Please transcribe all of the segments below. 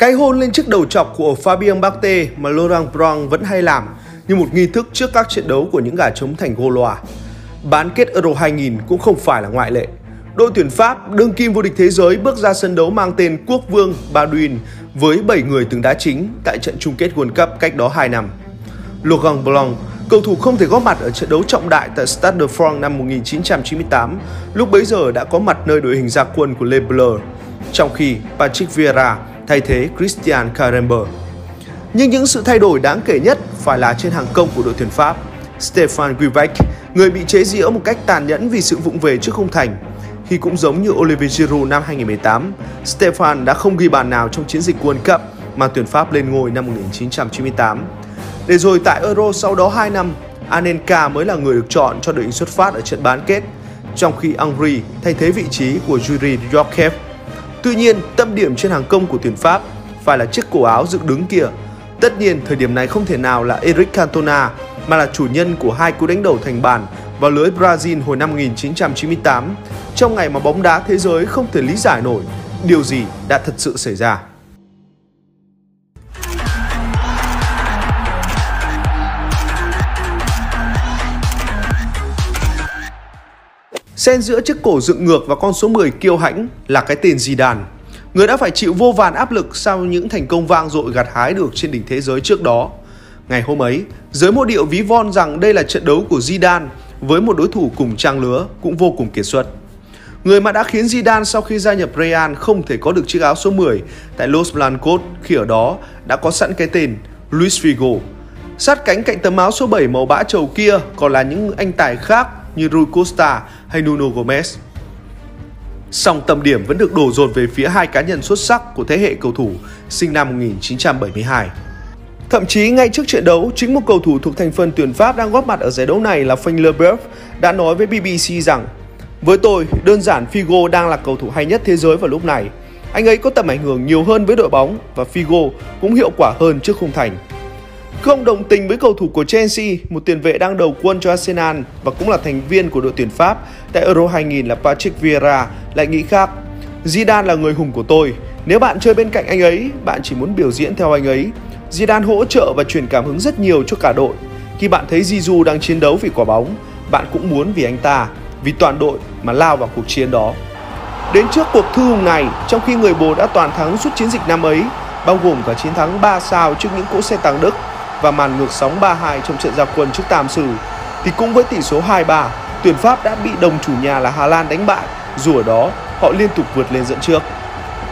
Cái hôn lên chiếc đầu chọc của Fabien Barthez mà Laurent Blanc vẫn hay làm như một nghi thức trước các trận đấu của những gà trống thành Gaulois. Bán kết Euro 2000 cũng không phải là ngoại lệ. Đội tuyển Pháp, đương kim vô địch thế giới bước ra sân đấu mang tên Quốc vương Baduin với 7 người từng đá chính tại trận chung kết World Cup cách đó 2 năm. Laurent Blanc, cầu thủ không thể góp mặt ở trận đấu trọng đại tại Stade de France năm 1998, lúc bấy giờ đã có mặt nơi đội hình gia quân của Le Bleu, trong khi Patrick Vieira thay thế Christian Karember. Nhưng những sự thay đổi đáng kể nhất phải là trên hàng công của đội tuyển Pháp. Stefan Guivec, người bị chế giễu một cách tàn nhẫn vì sự vụng về trước không thành. Khi cũng giống như Olivier Giroud năm 2018, Stefan đã không ghi bàn nào trong chiến dịch World Cup mà tuyển Pháp lên ngôi năm 1998. Để rồi tại Euro sau đó 2 năm, Anelka mới là người được chọn cho đội hình xuất phát ở trận bán kết, trong khi Henry thay thế vị trí của Yuri Yorkev. Tuy nhiên, tâm điểm trên hàng công của tuyển Pháp phải là chiếc cổ áo dựng đứng kia. Tất nhiên, thời điểm này không thể nào là Eric Cantona, mà là chủ nhân của hai cú đánh đầu thành bàn vào lưới Brazil hồi năm 1998, trong ngày mà bóng đá thế giới không thể lý giải nổi điều gì đã thật sự xảy ra. Xen giữa chiếc cổ dựng ngược và con số 10 kiêu hãnh là cái tên Zidane. Người đã phải chịu vô vàn áp lực sau những thành công vang dội gặt hái được trên đỉnh thế giới trước đó. Ngày hôm ấy, giới mô điệu ví von rằng đây là trận đấu của Zidane với một đối thủ cùng trang lứa cũng vô cùng kiệt xuất. Người mà đã khiến Zidane sau khi gia nhập Real không thể có được chiếc áo số 10 tại Los Blancos khi ở đó đã có sẵn cái tên Luis Figo. Sát cánh cạnh tấm áo số 7 màu bã trầu kia còn là những anh tài khác như Rui Costa hay Nuno Gomez. Song tâm điểm vẫn được đổ dồn về phía hai cá nhân xuất sắc của thế hệ cầu thủ sinh năm 1972. Thậm chí ngay trước trận đấu, chính một cầu thủ thuộc thành phần tuyển Pháp đang góp mặt ở giải đấu này là Frank Leboeuf đã nói với BBC rằng Với tôi, đơn giản Figo đang là cầu thủ hay nhất thế giới vào lúc này. Anh ấy có tầm ảnh hưởng nhiều hơn với đội bóng và Figo cũng hiệu quả hơn trước khung thành. Không đồng tình với cầu thủ của Chelsea, một tiền vệ đang đầu quân cho Arsenal và cũng là thành viên của đội tuyển Pháp tại Euro 2000 là Patrick Vieira lại nghĩ khác. Zidane là người hùng của tôi. Nếu bạn chơi bên cạnh anh ấy, bạn chỉ muốn biểu diễn theo anh ấy. Zidane hỗ trợ và truyền cảm hứng rất nhiều cho cả đội. Khi bạn thấy Zizou đang chiến đấu vì quả bóng, bạn cũng muốn vì anh ta, vì toàn đội mà lao vào cuộc chiến đó. Đến trước cuộc thư hùng này, trong khi người bồ đã toàn thắng suốt chiến dịch năm ấy, bao gồm cả chiến thắng 3 sao trước những cỗ xe tăng Đức và màn ngược sóng 3-2 trong trận gia quân trước Tam Sử, thì cũng với tỷ số 2-3, tuyển Pháp đã bị đồng chủ nhà là Hà Lan đánh bại, dù ở đó họ liên tục vượt lên dẫn trước.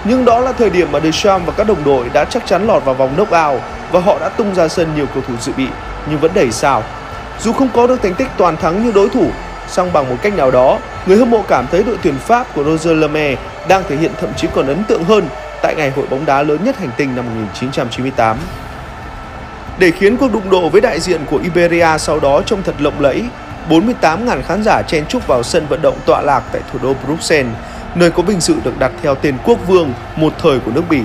Nhưng đó là thời điểm mà Deschamps và các đồng đội đã chắc chắn lọt vào vòng knock-out và họ đã tung ra sân nhiều cầu thủ dự bị nhưng vẫn đẩy sao. Dù không có được thành tích toàn thắng như đối thủ, song bằng một cách nào đó, người hâm mộ cảm thấy đội tuyển Pháp của Roger Lemaire đang thể hiện thậm chí còn ấn tượng hơn tại ngày hội bóng đá lớn nhất hành tinh năm 1998. Để khiến cuộc đụng độ với đại diện của Iberia sau đó trông thật lộng lẫy, 48.000 khán giả chen chúc vào sân vận động tọa lạc tại thủ đô Bruxelles, nơi có vinh dự được đặt theo tên quốc vương một thời của nước Bỉ.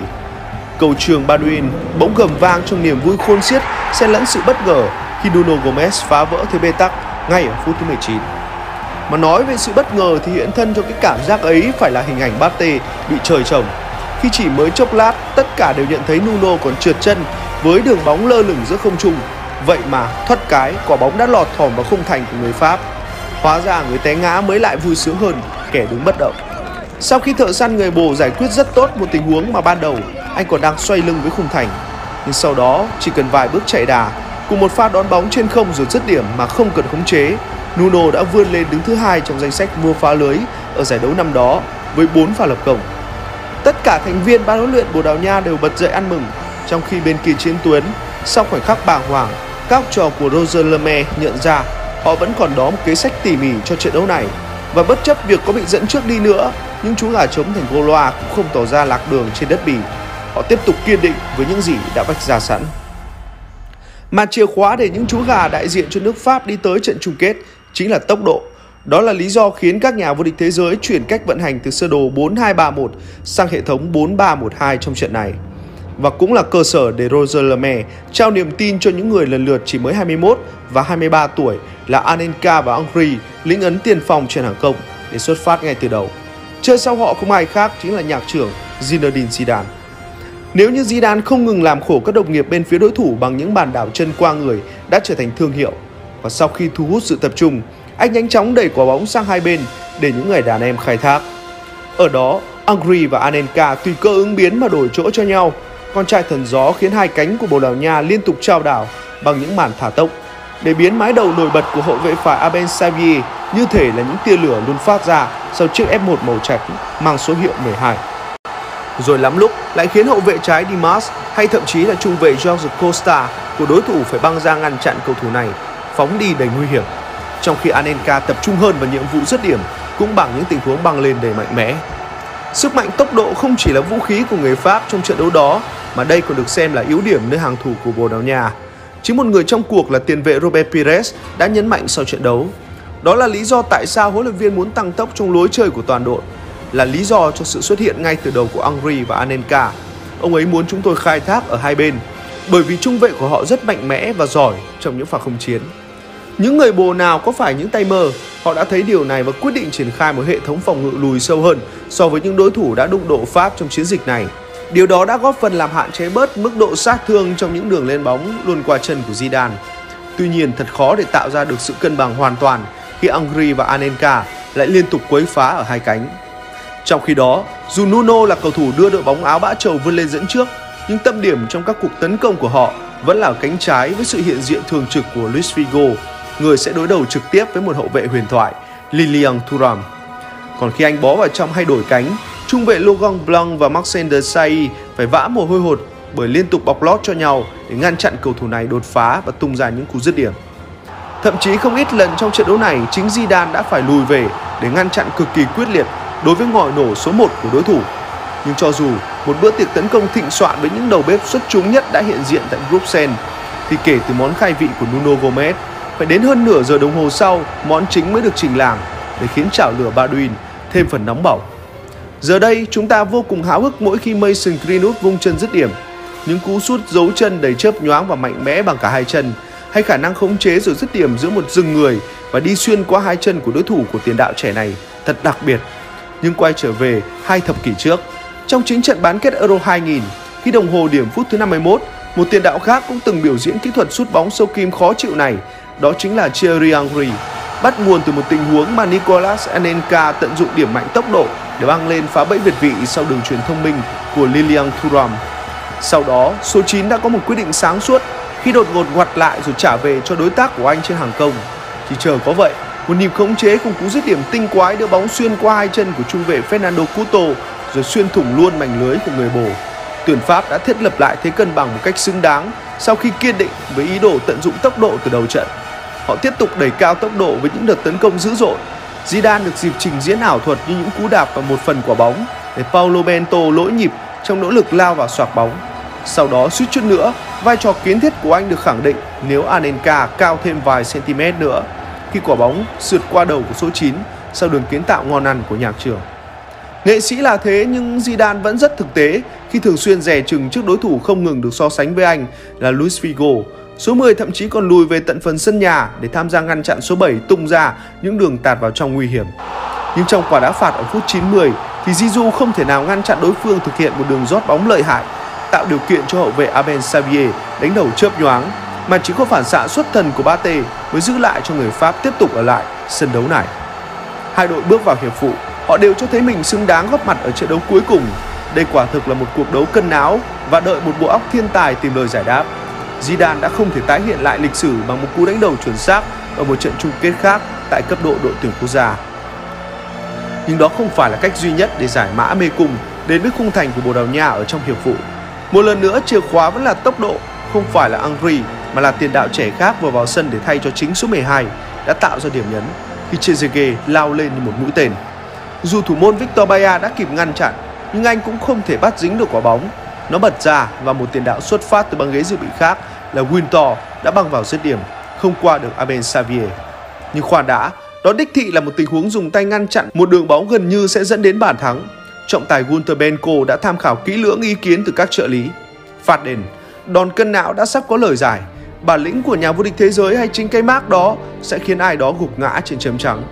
Cầu trường Baduin bỗng gầm vang trong niềm vui khôn xiết xen lẫn sự bất ngờ khi Nuno Gomes phá vỡ thế bê tắc ngay ở phút thứ 19. Mà nói về sự bất ngờ thì hiện thân cho cái cảm giác ấy phải là hình ảnh Bate bị trời trồng. Khi chỉ mới chốc lát, tất cả đều nhận thấy Nuno còn trượt chân với đường bóng lơ lửng giữa không trung. Vậy mà thoát cái, quả bóng đã lọt thỏm vào khung thành của người Pháp. Hóa ra người té ngã mới lại vui sướng hơn kẻ đứng bất động. Sau khi thợ săn người bồ giải quyết rất tốt một tình huống mà ban đầu anh còn đang xoay lưng với khung thành. Nhưng sau đó chỉ cần vài bước chạy đà cùng một pha đón bóng trên không rồi dứt điểm mà không cần khống chế, Nuno đã vươn lên đứng thứ hai trong danh sách vua phá lưới ở giải đấu năm đó với 4 pha lập công. Tất cả thành viên ban huấn luyện Bồ Đào Nha đều bật dậy ăn mừng trong khi bên kia chiến tuyến, sau khoảnh khắc bàng hoàng, các trò của Roger Lemaire nhận ra họ vẫn còn đó một kế sách tỉ mỉ cho trận đấu này và bất chấp việc có bị dẫn trước đi nữa, những chú gà trống thành Gaulois cũng không tỏ ra lạc đường trên đất Bỉ. Họ tiếp tục kiên định với những gì đã vạch ra sẵn. Mà chìa khóa để những chú gà đại diện cho nước Pháp đi tới trận chung kết chính là tốc độ. Đó là lý do khiến các nhà vô địch thế giới chuyển cách vận hành từ sơ đồ 4-2-3-1 sang hệ thống 4-3-1-2 trong trận này và cũng là cơ sở để Roger Lemaire trao niềm tin cho những người lần lượt chỉ mới 21 và 23 tuổi là Anenka và Angri, lĩnh ấn tiền phòng trên hàng công để xuất phát ngay từ đầu. Chơi sau họ không ai khác chính là nhạc trưởng Zinedine Zidane. Nếu như Zidane không ngừng làm khổ các đồng nghiệp bên phía đối thủ bằng những bàn đảo chân qua người đã trở thành thương hiệu. Và sau khi thu hút sự tập trung, anh nhanh chóng đẩy quả bóng sang hai bên để những người đàn em khai thác. Ở đó, Angri và Anenka tùy cơ ứng biến mà đổi chỗ cho nhau. Con trai thần gió khiến hai cánh của Bồ Đào Nha liên tục trao đảo bằng những màn thả tốc để biến mái đầu nổi bật của hậu vệ phải Aben Xavier như thể là những tia lửa luôn phát ra sau chiếc F1 màu trắng mang số hiệu 12. Rồi lắm lúc lại khiến hậu vệ trái Dimas hay thậm chí là trung vệ George Costa của đối thủ phải băng ra ngăn chặn cầu thủ này, phóng đi đầy nguy hiểm. Trong khi Anelka tập trung hơn vào nhiệm vụ dứt điểm cũng bằng những tình huống băng lên đầy mạnh mẽ. Sức mạnh tốc độ không chỉ là vũ khí của người Pháp trong trận đấu đó mà đây còn được xem là yếu điểm nơi hàng thủ của Bồ Đào Nha. Chính một người trong cuộc là tiền vệ Robert Pires đã nhấn mạnh sau trận đấu. Đó là lý do tại sao huấn luyện viên muốn tăng tốc trong lối chơi của toàn đội, là lý do cho sự xuất hiện ngay từ đầu của Angri và Anelka. Ông ấy muốn chúng tôi khai thác ở hai bên, bởi vì trung vệ của họ rất mạnh mẽ và giỏi trong những pha không chiến. Những người bồ nào có phải những tay mơ, họ đã thấy điều này và quyết định triển khai một hệ thống phòng ngự lùi sâu hơn so với những đối thủ đã đụng độ Pháp trong chiến dịch này. Điều đó đã góp phần làm hạn chế bớt mức độ sát thương trong những đường lên bóng luôn qua chân của Zidane. Tuy nhiên thật khó để tạo ra được sự cân bằng hoàn toàn khi Angri và Anelka lại liên tục quấy phá ở hai cánh. Trong khi đó, dù Nuno là cầu thủ đưa đội bóng áo bã trầu vươn lên dẫn trước, nhưng tâm điểm trong các cuộc tấn công của họ vẫn là ở cánh trái với sự hiện diện thường trực của Luis Figo, người sẽ đối đầu trực tiếp với một hậu vệ huyền thoại, Lilian Thuram. Còn khi anh bó vào trong hay đổi cánh, trung vệ Logan Blanc và Maxence de Sai phải vã mồ hôi hột bởi liên tục bọc lót cho nhau để ngăn chặn cầu thủ này đột phá và tung ra những cú dứt điểm. Thậm chí không ít lần trong trận đấu này, chính Zidane đã phải lùi về để ngăn chặn cực kỳ quyết liệt đối với ngòi nổ số 1 của đối thủ. Nhưng cho dù một bữa tiệc tấn công thịnh soạn với những đầu bếp xuất chúng nhất đã hiện diện tại Bruxelles, thì kể từ món khai vị của Nuno Gomez, phải đến hơn nửa giờ đồng hồ sau, món chính mới được trình làng để khiến chảo lửa Baduin thêm phần nóng bỏng. Giờ đây, chúng ta vô cùng háo hức mỗi khi Mason Greenwood vung chân dứt điểm. Những cú sút giấu chân đầy chớp nhoáng và mạnh mẽ bằng cả hai chân, hay khả năng khống chế rồi dứt điểm giữa một rừng người và đi xuyên qua hai chân của đối thủ của tiền đạo trẻ này thật đặc biệt. Nhưng quay trở về hai thập kỷ trước, trong chính trận bán kết Euro 2000, khi đồng hồ điểm phút thứ 51, một tiền đạo khác cũng từng biểu diễn kỹ thuật sút bóng sâu kim khó chịu này, đó chính là Thierry Henry. Bắt nguồn từ một tình huống mà Nicolas Anelka tận dụng điểm mạnh tốc độ để băng lên phá bẫy việt vị sau đường truyền thông minh của Lilian Thuram. Sau đó, số 9 đã có một quyết định sáng suốt khi đột ngột ngoặt lại rồi trả về cho đối tác của anh trên hàng công. Chỉ chờ có vậy, một nhịp khống chế cùng cú dứt điểm tinh quái đưa bóng xuyên qua hai chân của trung vệ Fernando Couto rồi xuyên thủng luôn mảnh lưới của người bồ. Tuyển Pháp đã thiết lập lại thế cân bằng một cách xứng đáng sau khi kiên định với ý đồ tận dụng tốc độ từ đầu trận. Họ tiếp tục đẩy cao tốc độ với những đợt tấn công dữ dội. Zidane được dịp trình diễn ảo thuật như những cú đạp vào một phần quả bóng để Paulo Bento lỗi nhịp trong nỗ lực lao vào xoạc bóng. Sau đó suýt chút nữa, vai trò kiến thiết của anh được khẳng định nếu Anelka cao thêm vài cm nữa khi quả bóng sượt qua đầu của số 9 sau đường kiến tạo ngon ăn của nhạc trưởng. Nghệ sĩ là thế nhưng Zidane vẫn rất thực tế khi thường xuyên rè chừng trước đối thủ không ngừng được so sánh với anh là Luis Figo. Số 10 thậm chí còn lùi về tận phần sân nhà để tham gia ngăn chặn số 7 tung ra những đường tạt vào trong nguy hiểm. Nhưng trong quả đá phạt ở phút 90 thì Zizou không thể nào ngăn chặn đối phương thực hiện một đường rót bóng lợi hại, tạo điều kiện cho hậu vệ Aben Xavier đánh đầu chớp nhoáng mà chỉ có phản xạ xuất thần của Bate mới giữ lại cho người Pháp tiếp tục ở lại sân đấu này. Hai đội bước vào hiệp phụ, họ đều cho thấy mình xứng đáng góp mặt ở trận đấu cuối cùng. Đây quả thực là một cuộc đấu cân não và đợi một bộ óc thiên tài tìm lời giải đáp. Zidane đã không thể tái hiện lại lịch sử bằng một cú đánh đầu chuẩn xác ở một trận chung kết khác tại cấp độ đội tuyển quốc gia. Nhưng đó không phải là cách duy nhất để giải mã mê cung đến với khung thành của Bồ Đào Nha ở trong hiệp phụ. Một lần nữa chìa khóa vẫn là tốc độ, không phải là Angri mà là tiền đạo trẻ khác vừa vào sân để thay cho chính số 12 đã tạo ra điểm nhấn khi Trezeguet lao lên như một mũi tên. Dù thủ môn Victor Baia đã kịp ngăn chặn, nhưng anh cũng không thể bắt dính được quả bóng. Nó bật ra và một tiền đạo xuất phát từ băng ghế dự bị khác là Winter đã băng vào dứt điểm, không qua được Aben Xavier. Nhưng khoan đã, đó đích thị là một tình huống dùng tay ngăn chặn một đường bóng gần như sẽ dẫn đến bàn thắng. Trọng tài Gunter Benko đã tham khảo kỹ lưỡng ý kiến từ các trợ lý. Phạt đền, đòn cân não đã sắp có lời giải. Bản lĩnh của nhà vô địch thế giới hay chính cái mác đó sẽ khiến ai đó gục ngã trên chấm trắng.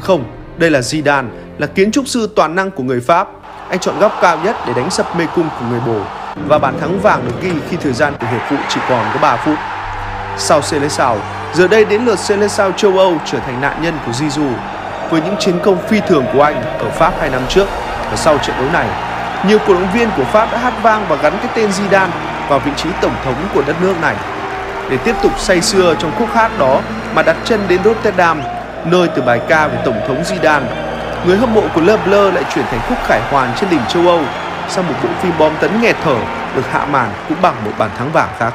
Không, đây là Zidane, là kiến trúc sư toàn năng của người Pháp. Anh chọn góc cao nhất để đánh sập mê cung của người bồ và bàn thắng vàng được ghi khi thời gian của hiệp phụ chỉ còn có 3 phút. Sau Seleção, giờ đây đến lượt Seleção châu Âu trở thành nạn nhân của Zizou với những chiến công phi thường của anh ở Pháp 2 năm trước và sau trận đấu này, nhiều cổ động viên của Pháp đã hát vang và gắn cái tên Zidane vào vị trí tổng thống của đất nước này. Để tiếp tục say sưa trong khúc hát đó mà đặt chân đến Rotterdam, nơi từ bài ca về tổng thống Zidane, người hâm mộ của Le Bleu lại chuyển thành khúc khải hoàn trên đỉnh châu Âu sau một bộ phim bom tấn nghẹt thở được hạ màn cũng bằng một bàn thắng vàng khác.